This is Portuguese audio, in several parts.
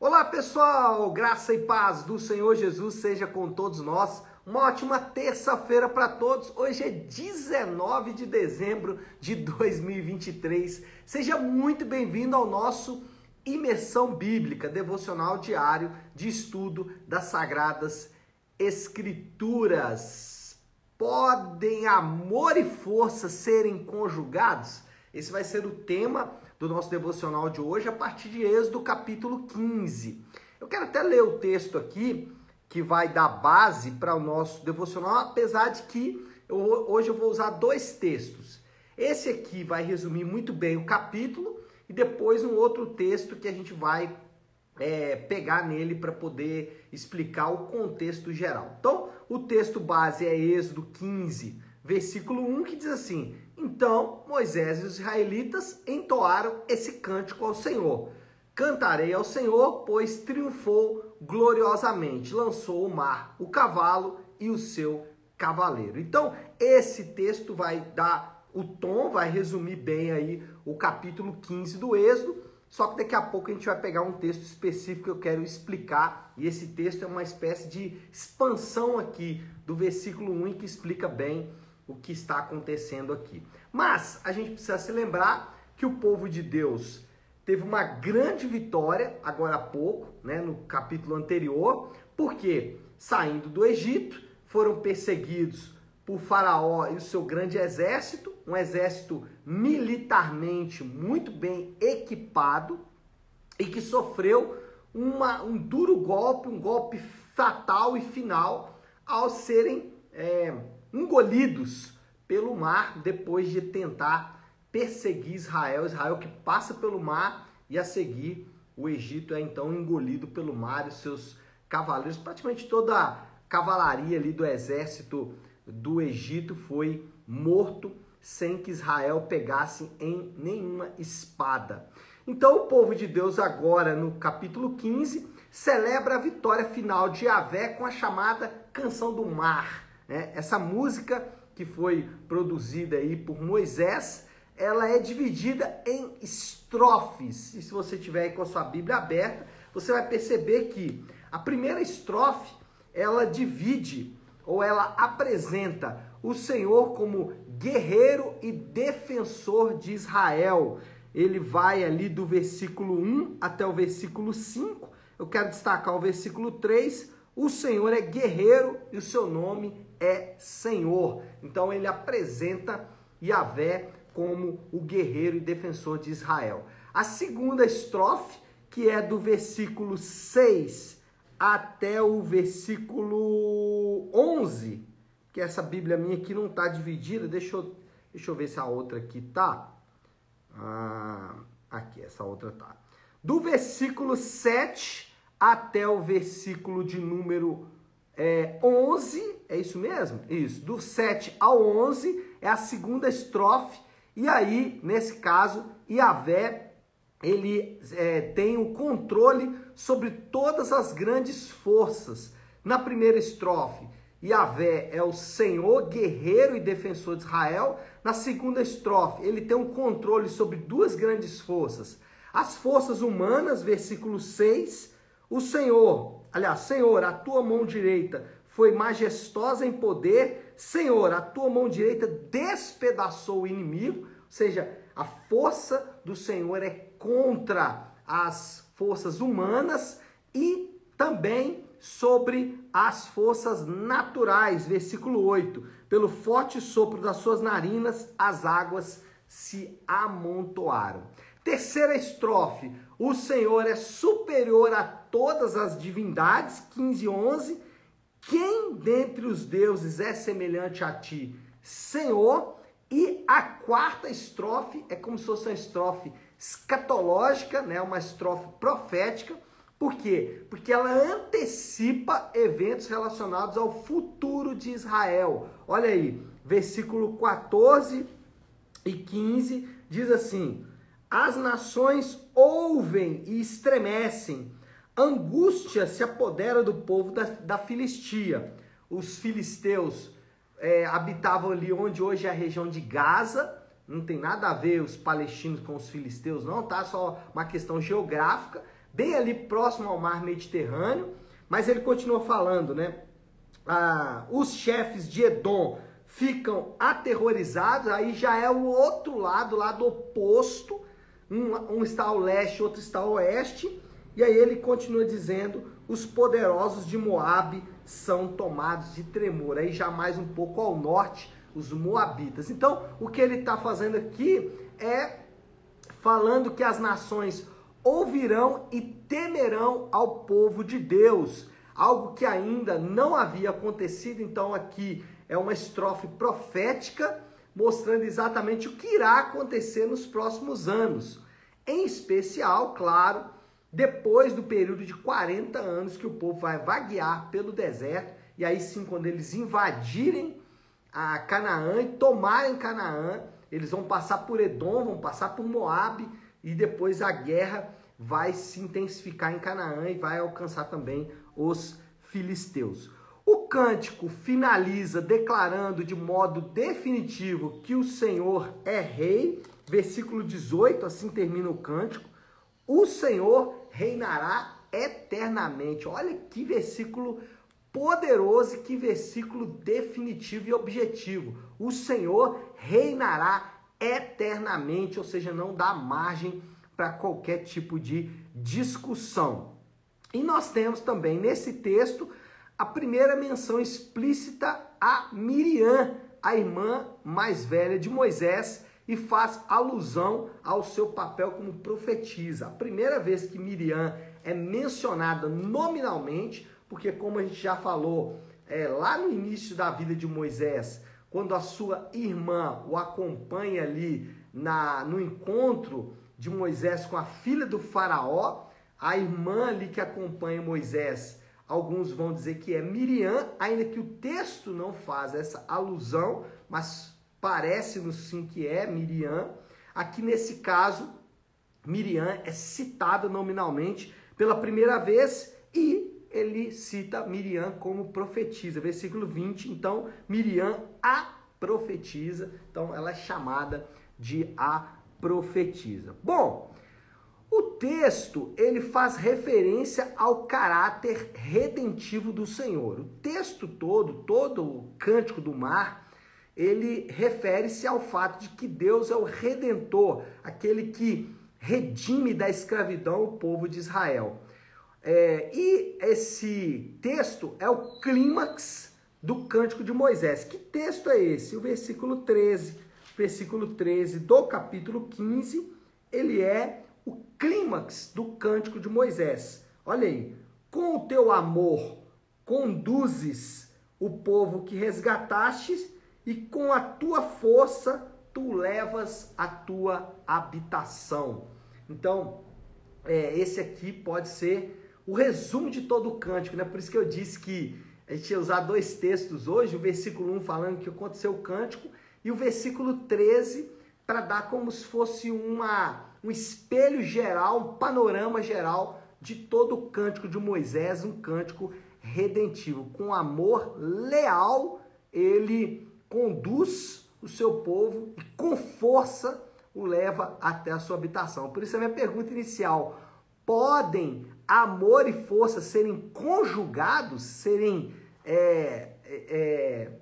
Olá pessoal, graça e paz do Senhor Jesus seja com todos nós. Uma ótima terça-feira para todos. Hoje é 19 de dezembro de 2023. Seja muito bem-vindo ao nosso Imersão Bíblica, devocional diário de estudo das Sagradas Escrituras. Podem amor e força serem conjugados? Esse vai ser o tema do nosso devocional de hoje a partir de Êxodo capítulo 15. Eu quero até ler o texto aqui que vai dar base para o nosso devocional, apesar de que eu, hoje eu vou usar dois textos. Esse aqui vai resumir muito bem o capítulo e depois um outro texto que a gente vai é, pegar nele para poder explicar o contexto geral. Então, o texto base é Êxodo 15, versículo 1, que diz assim: Então Moisés e os israelitas entoaram esse cântico ao Senhor. Cantarei ao Senhor, pois triunfou gloriosamente, lançou o mar, o cavalo e o seu cavaleiro. Então, esse texto vai dar o tom, vai resumir bem aí o capítulo 15 do Êxodo. Só que daqui a pouco a gente vai pegar um texto específico que eu quero explicar, e esse texto é uma espécie de expansão aqui do versículo 1 que explica bem o que está acontecendo aqui. Mas a gente precisa se lembrar que o povo de Deus teve uma grande vitória agora há pouco, né, no capítulo anterior, porque saindo do Egito foram perseguidos por Faraó e o seu grande exército, um exército militarmente muito bem equipado e que sofreu uma, um duro golpe, um golpe fatal e final ao serem é, engolidos pelo mar depois de tentar perseguir Israel. Israel que passa pelo mar e a seguir o Egito é então engolido pelo mar e seus cavaleiros, praticamente toda a cavalaria ali do exército do Egito foi morto sem que Israel pegasse em nenhuma espada. Então o povo de Deus agora no capítulo 15 celebra a vitória final de Yahvé com a chamada canção do mar. Né? Essa música que foi produzida aí por Moisés, ela é dividida em estrofes. E se você tiver aí com a sua Bíblia aberta, você vai perceber que a primeira estrofe, ela divide ou ela apresenta o Senhor como guerreiro e defensor de Israel. Ele vai ali do versículo 1 até o versículo 5. Eu quero destacar o versículo 3. O Senhor é guerreiro e o seu nome é Senhor. Então ele apresenta Yahvé como o guerreiro e defensor de Israel. A segunda estrofe, que é do versículo 6 até o versículo 11, que essa Bíblia minha aqui não está dividida, deixa eu, deixa eu ver se a outra aqui tá. Ah, aqui, essa outra tá. Do versículo 7 até o versículo de número é, 11, é isso mesmo? Isso, do 7 ao 11 é a segunda estrofe, e aí, nesse caso, Iavé, ele é, tem o controle sobre todas as grandes forças. Na primeira estrofe, Iavé é o Senhor, guerreiro e defensor de Israel. Na segunda estrofe, ele tem um controle sobre duas grandes forças. As forças humanas, versículo 6, o Senhor, aliás, Senhor, a tua mão direita foi majestosa em poder. Senhor, a tua mão direita despedaçou o inimigo. Ou seja, a força do Senhor é contra as forças humanas e também sobre as forças naturais. Versículo 8. Pelo forte sopro das suas narinas, as águas se amontoaram. Terceira estrofe. O Senhor é superior a todas as divindades. 15 e 11. Quem dentre os deuses é semelhante a ti? Senhor. E a quarta estrofe é como se fosse uma estrofe escatológica, né? uma estrofe profética. Por quê? Porque ela antecipa eventos relacionados ao futuro de Israel. Olha aí, versículo 14 e 15 diz assim: As nações ouvem e estremecem, angústia se apodera do povo da, da Filistia. Os filisteus é, habitavam ali onde hoje é a região de Gaza. Não tem nada a ver os palestinos com os filisteus, não, tá? Só uma questão geográfica. bem ali próximo ao mar Mediterrâneo, mas ele continua falando, né? Ah, os chefes de Edom ficam aterrorizados, aí já é o outro lado, lado oposto, um, um está ao leste, outro está ao oeste, e aí ele continua dizendo: os poderosos de Moabe são tomados de tremor. Aí já mais um pouco ao norte, os moabitas. Então, o que ele está fazendo aqui é falando que as nações ouvirão e temerão ao povo de Deus, algo que ainda não havia acontecido. Então, aqui é uma estrofe profética mostrando exatamente o que irá acontecer nos próximos anos. Em especial, claro, depois do período de 40 anos que o povo vai vaguear pelo deserto, e aí sim, quando eles invadirem a Canaã e tomarem Canaã, eles vão passar por Edom, vão passar por Moabe, e depois a guerra vai se intensificar em Canaã e vai alcançar também os filisteus. O cântico finaliza declarando de modo definitivo que o Senhor é rei, versículo 18, assim termina o cântico. O Senhor reinará eternamente. Olha que versículo poderoso e que versículo definitivo e objetivo. O Senhor reinará eternamente, ou seja, não dá margem para qualquer tipo de discussão. E nós temos também nesse texto a primeira menção explícita a Miriam, a irmã mais velha de Moisés, e faz alusão ao seu papel como profetisa. A primeira vez que Miriam é mencionada nominalmente, porque como a gente já falou é, lá no início da vida de Moisés, quando a sua irmã o acompanha ali na, no encontro de Moisés com a filha do faraó, a irmã ali que acompanha Moisés, alguns vão dizer que é Miriam, ainda que o texto não faz essa alusão, mas parece-nos sim que é Miriam. Aqui nesse caso, Miriam é citada nominalmente pela primeira vez e ele cita Miriam como profetisa. Versículo 20, então, Miriam a profetiza. Então, ela é chamada de a profetiza. Bom, o texto ele faz referência ao caráter redentivo do Senhor. O texto todo, todo o cântico do mar, ele refere-se ao fato de que Deus é o redentor, aquele que redime da escravidão o povo de Israel. É, e esse texto é o clímax do cântico de Moisés. Que texto é esse? O versículo 13. Versículo 13 do capítulo 15, ele é o clímax do cântico de Moisés. Olha aí. Com o teu amor conduzes o povo que resgatastes e com a tua força tu levas a tua habitação. Então, é, esse aqui pode ser o resumo de todo o cântico, né? Por isso que eu disse que a gente ia usar dois textos hoje, o versículo 1 falando que aconteceu o cântico e o versículo 13 para dar como se fosse uma, um espelho geral, um panorama geral de todo o cântico de Moisés, um cântico redentivo. Com amor leal, ele conduz o seu povo e com força o leva até a sua habitação. Por isso a minha pergunta inicial: podem amor e força serem conjugados, serem é, é, é,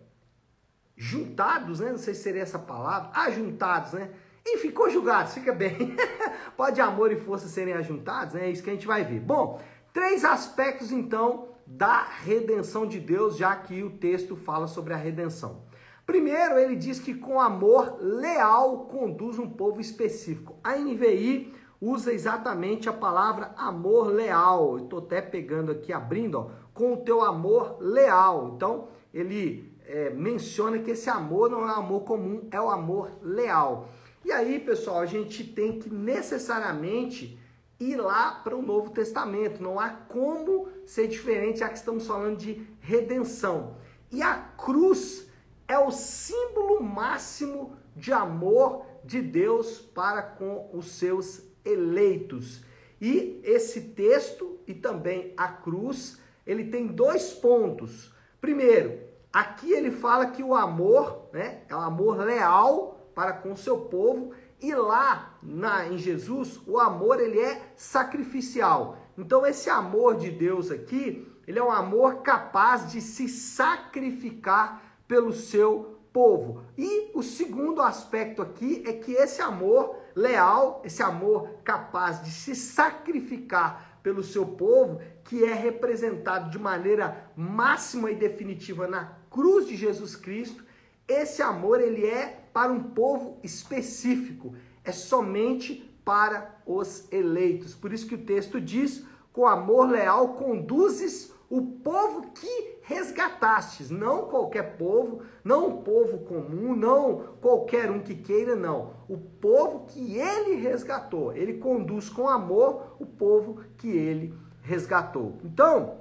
juntados, né? Não sei se seria essa palavra, ajuntados, né? Enfim, conjugados, fica bem. Pode amor e força serem ajuntados, né? É isso que a gente vai ver. Bom, três aspectos então da redenção de Deus, já que o texto fala sobre a redenção. Primeiro, ele diz que com amor leal conduz um povo específico. A NVI usa exatamente a palavra amor leal. Estou até pegando aqui, abrindo, ó, com o teu amor leal. Então, ele é, menciona que esse amor não é amor comum, é o amor leal. E aí, pessoal, a gente tem que necessariamente ir lá para o Novo Testamento. Não há como ser diferente, já que estamos falando de redenção. E a cruz é o símbolo máximo de amor de Deus para com os seus eleitos. E esse texto e também a cruz, ele tem dois pontos. Primeiro, aqui ele fala que o amor, né, é o amor leal para com o seu povo, E lá na, em Jesus, o amor ele é sacrificial. Então esse amor de Deus aqui, ele é um amor capaz de se sacrificar pelo seu povo. E o segundo aspecto aqui é que esse amor leal, esse amor capaz de se sacrificar pelo seu povo, que é representado de maneira máxima e definitiva na cruz de Jesus Cristo, esse amor ele é para um povo específico, é somente para os eleitos. Por isso que o texto diz: "Com amor leal conduzes o povo que resgatastes, não qualquer povo, não um povo comum, não qualquer um que queira, não. O povo que ele resgatou, ele conduz com amor o povo que ele resgatou. Então,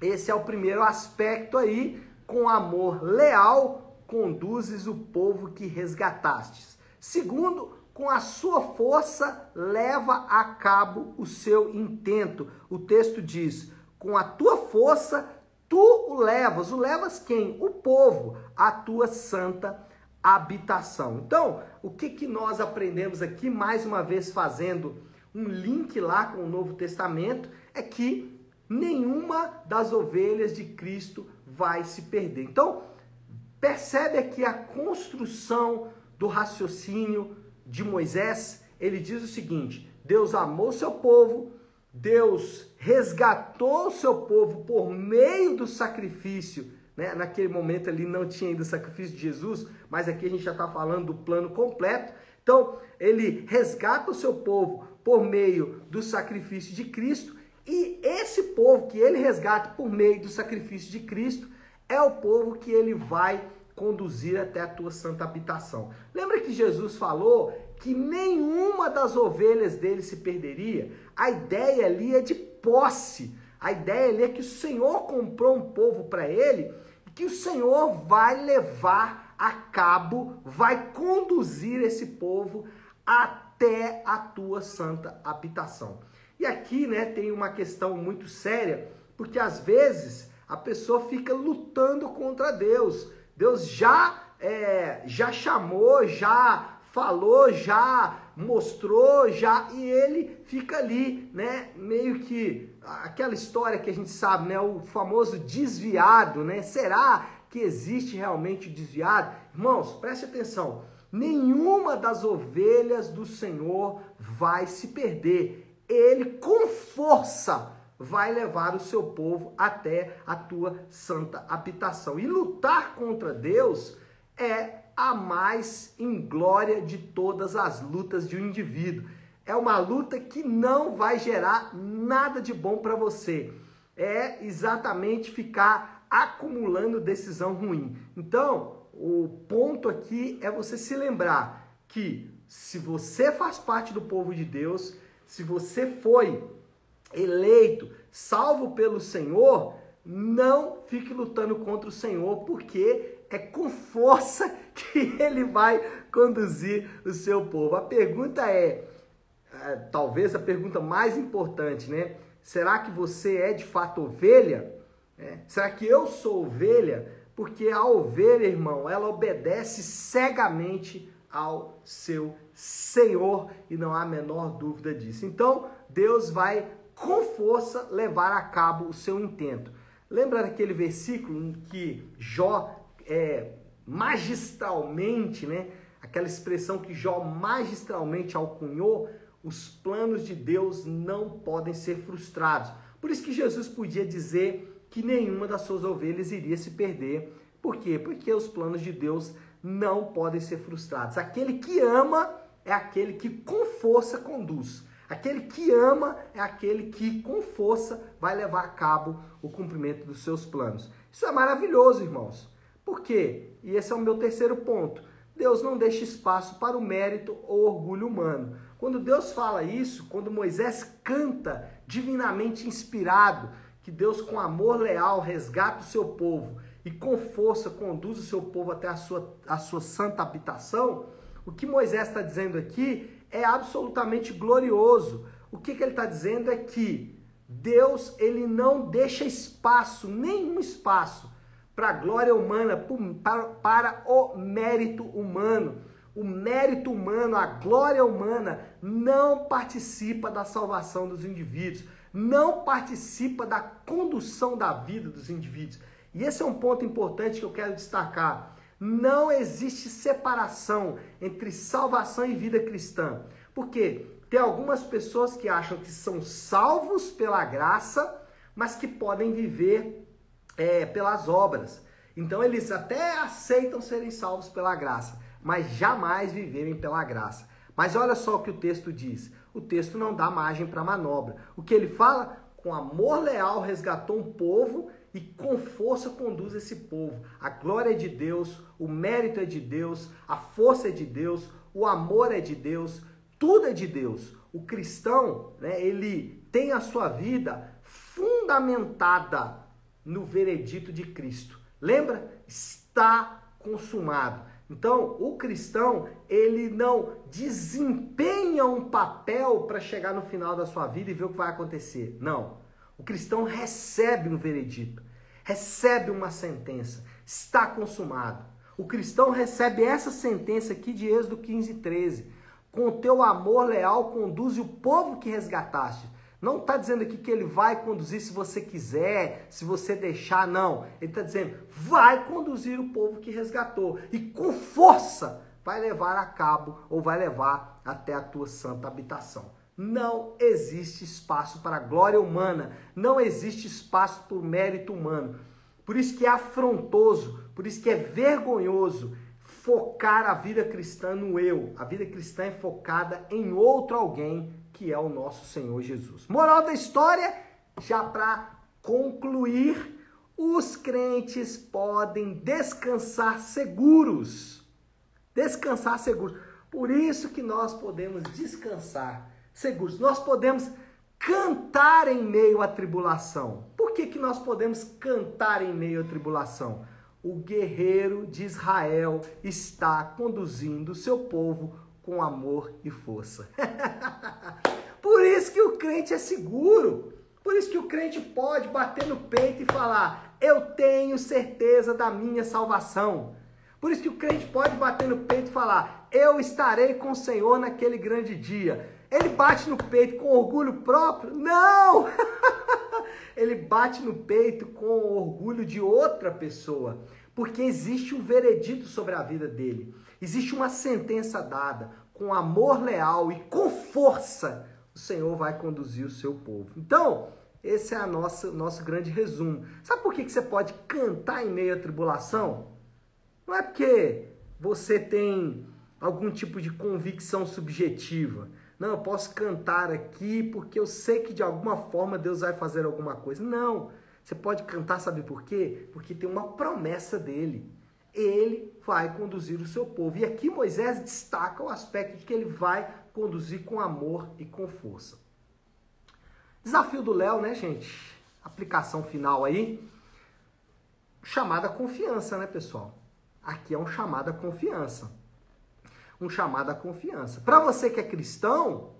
esse é o primeiro aspecto aí, com amor leal conduzes o povo que resgatastes. Segundo, com a sua força leva a cabo o seu intento. O texto diz: com a tua força, tu o levas. O levas quem? O povo, a tua santa habitação. Então, o que, que nós aprendemos aqui, mais uma vez fazendo um link lá com o Novo Testamento, é que nenhuma das ovelhas de Cristo vai se perder. Então, percebe aqui a construção do raciocínio de Moisés. Ele diz o seguinte: Deus amou seu povo, Deus resgatou o seu povo por meio do sacrifício. Né? Naquele momento ali não tinha ainda o sacrifício de Jesus, mas aqui a gente já está falando do plano completo. Então, ele resgata o seu povo por meio do sacrifício de Cristo, e esse povo que ele resgata por meio do sacrifício de Cristo é o povo que ele vai conduzir até a tua santa habitação. Lembra que Jesus falou que nenhuma das ovelhas dele se perderia? A ideia ali é de posse. A ideia ali é que o Senhor comprou um povo para ele e que o Senhor vai levar a cabo, vai conduzir esse povo até a tua santa habitação. E aqui, né, tem uma questão muito séria, porque às vezes a pessoa fica lutando contra Deus. Deus já é, já chamou, já falou, já mostrou, já e ele fica ali, né? Meio que aquela história que a gente sabe, né? O famoso desviado, né? Será que existe realmente desviado? Irmãos, preste atenção. Nenhuma das ovelhas do Senhor vai se perder. Ele com força vai levar o seu povo até a tua santa habitação. E lutar contra Deus é a mais inglória de todas as lutas de um indivíduo. É uma luta que não vai gerar nada de bom para você. É exatamente ficar acumulando decisão ruim. Então, o ponto aqui é você se lembrar que se você faz parte do povo de Deus, se você foi eleito, salvo pelo Senhor, não fique lutando contra o Senhor, porque é com força que ele vai conduzir o seu povo. A pergunta é, é, talvez a pergunta mais importante, né? Será que você é de fato ovelha? É. Será que eu sou ovelha? Porque a ovelha, irmão, ela obedece cegamente ao seu Senhor e não há a menor dúvida disso. Então, Deus vai com força levar a cabo o seu intento. Lembra daquele versículo em que Jó é, magistralmente, né? Aquela expressão que Jó magistralmente alcunhou, os planos de Deus não podem ser frustrados. Por isso que Jesus podia dizer que nenhuma das suas ovelhas iria se perder. Por quê? Porque os planos de Deus não podem ser frustrados. Aquele que ama é aquele que com força conduz. Aquele que ama é aquele que, com força, vai levar a cabo o cumprimento dos seus planos. Isso é maravilhoso, irmãos. Por quê? E esse é o meu terceiro ponto. Deus não deixa espaço para o mérito ou orgulho humano. Quando Deus fala isso, quando Moisés canta divinamente inspirado, que Deus com amor leal resgata o seu povo e com força conduz o seu povo até a sua, a sua santa habitação, o que Moisés está dizendo aqui é absolutamente glorioso. O que, que ele está dizendo é que Deus ele não deixa espaço, nenhum espaço, para a glória humana, para, para o mérito humano. o mérito humano, a glória humana não participa da salvação dos indivíduos, não participa da condução da vida dos indivíduos. E esse é um ponto importante que eu quero destacar. Não existe separação entre salvação e vida cristã. Porque tem algumas pessoas que acham que são salvos pela graça, mas que podem viver é, pelas obras. Então eles até aceitam serem salvos pela graça, mas jamais viverem pela graça. Mas olha só o que o texto diz. O texto não dá margem para manobra. O que ele fala? Com amor leal resgatou um povo e com força conduz esse povo. A glória é de Deus, o mérito é de Deus, a força é de Deus, o amor é de Deus, tudo é de Deus. O cristão, né, ele tem a sua vida fundamentada no veredito de Cristo. Lembra? Está consumado. Então, o cristão, ele não desempenha um papel para chegar no final da sua vida e ver o que vai acontecer. Não. O cristão recebe um veredito, recebe uma sentença, está consumado. O cristão recebe essa sentença aqui de Êxodo 15, 13. Com teu amor leal conduze o povo que resgataste. Não está dizendo aqui que ele vai conduzir se você quiser, se você deixar, não. Ele está dizendo, vai conduzir o povo que resgatou. E com força vai levar a cabo ou vai levar até a tua santa habitação. Não existe espaço para glória humana, não existe espaço para mérito humano. Por isso que é afrontoso, por isso que é vergonhoso focar a vida cristã no eu. A vida cristã é focada em outro alguém que é o nosso Senhor Jesus. Moral da história, já para concluir, os crentes podem descansar seguros. Descansar seguros. Por isso que nós podemos descansar seguros. Nós podemos cantar em meio à tribulação. Por que, que nós podemos cantar em meio à tribulação? O guerreiro de Israel está conduzindo seu povo com amor e força. Por isso que o crente é seguro. Por isso que o crente pode bater no peito e falar: Eu tenho certeza da minha salvação. Por isso que o crente pode bater no peito e falar: Eu estarei com o Senhor naquele grande dia. Ele bate no peito com orgulho próprio? Não! Ele bate no peito com o orgulho de outra pessoa, porque existe um veredito sobre a vida dele. Existe uma sentença dada com amor leal e com força. O Senhor vai conduzir o seu povo. Então, esse é a nossa nosso grande resumo. Sabe por que, que você pode cantar em meio à tribulação? Não é porque você tem algum tipo de convicção subjetiva. Não, eu posso cantar aqui porque eu sei que de alguma forma Deus vai fazer alguma coisa. Não. Você pode cantar, sabe por quê? Porque tem uma promessa dele ele vai conduzir o seu povo. E aqui Moisés destaca o aspecto de que ele vai conduzir com amor e com força. Desafio do Léo, né, gente? Aplicação final aí. Chamada confiança, né, pessoal? Aqui é um chamado à confiança. Um chamado à confiança. Para você que é cristão,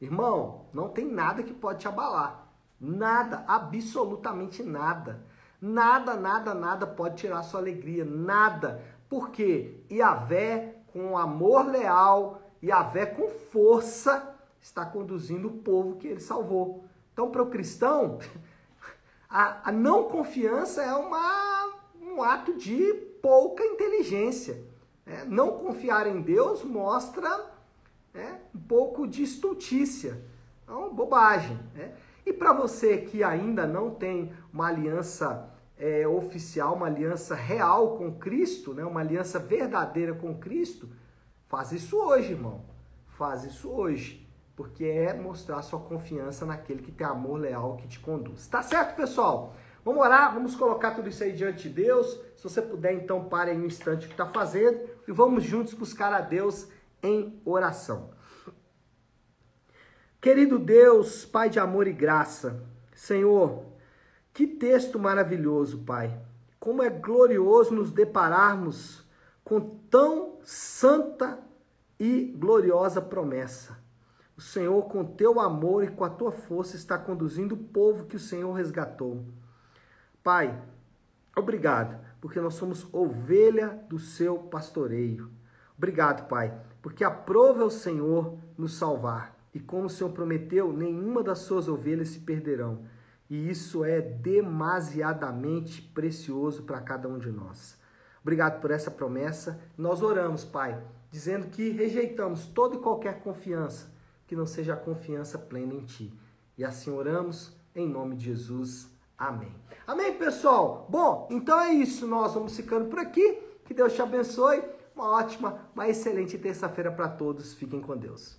irmão, não tem nada que pode te abalar. Nada, absolutamente nada. Nada, nada, nada pode tirar sua alegria, nada. Porque Yahvé, com amor leal, Yahvé com força, está conduzindo o povo que ele salvou. Então, para o cristão, a, a, não confiança é uma, um ato de pouca inteligência. É, não confiar em Deus mostra é, um pouco de estultícia, é uma bobagem. É. E para você que ainda não tem uma aliança é, oficial, uma aliança real com Cristo, né? uma aliança verdadeira com Cristo, faz isso hoje, irmão. Faz isso hoje. Porque é mostrar sua confiança naquele que tem amor leal que te conduz. Tá certo, pessoal? Vamos orar, vamos colocar tudo isso aí diante de Deus. Se você puder, então, pare aí um instante o que está fazendo e vamos juntos buscar a Deus em oração. Querido Deus, Pai de amor e graça, Senhor, que texto maravilhoso, Pai. Como é glorioso nos depararmos com tão santa e gloriosa promessa. O Senhor, com teu amor e com a tua força, está conduzindo o povo que o Senhor resgatou. Pai, obrigado, porque nós somos ovelha do seu pastoreio. Obrigado, Pai, porque aprova o Senhor nos salvar. E como o Senhor prometeu, nenhuma das suas ovelhas se perderão. E isso é demasiadamente precioso para cada um de nós. Obrigado por essa promessa. Nós oramos, Pai, dizendo que rejeitamos toda e qualquer confiança que não seja a confiança plena em Ti. E assim oramos em nome de Jesus. Amém. Amém, pessoal? Bom, então é isso. Nós vamos ficando por aqui. Que Deus te abençoe. Uma ótima, uma excelente terça-feira para todos. Fiquem com Deus.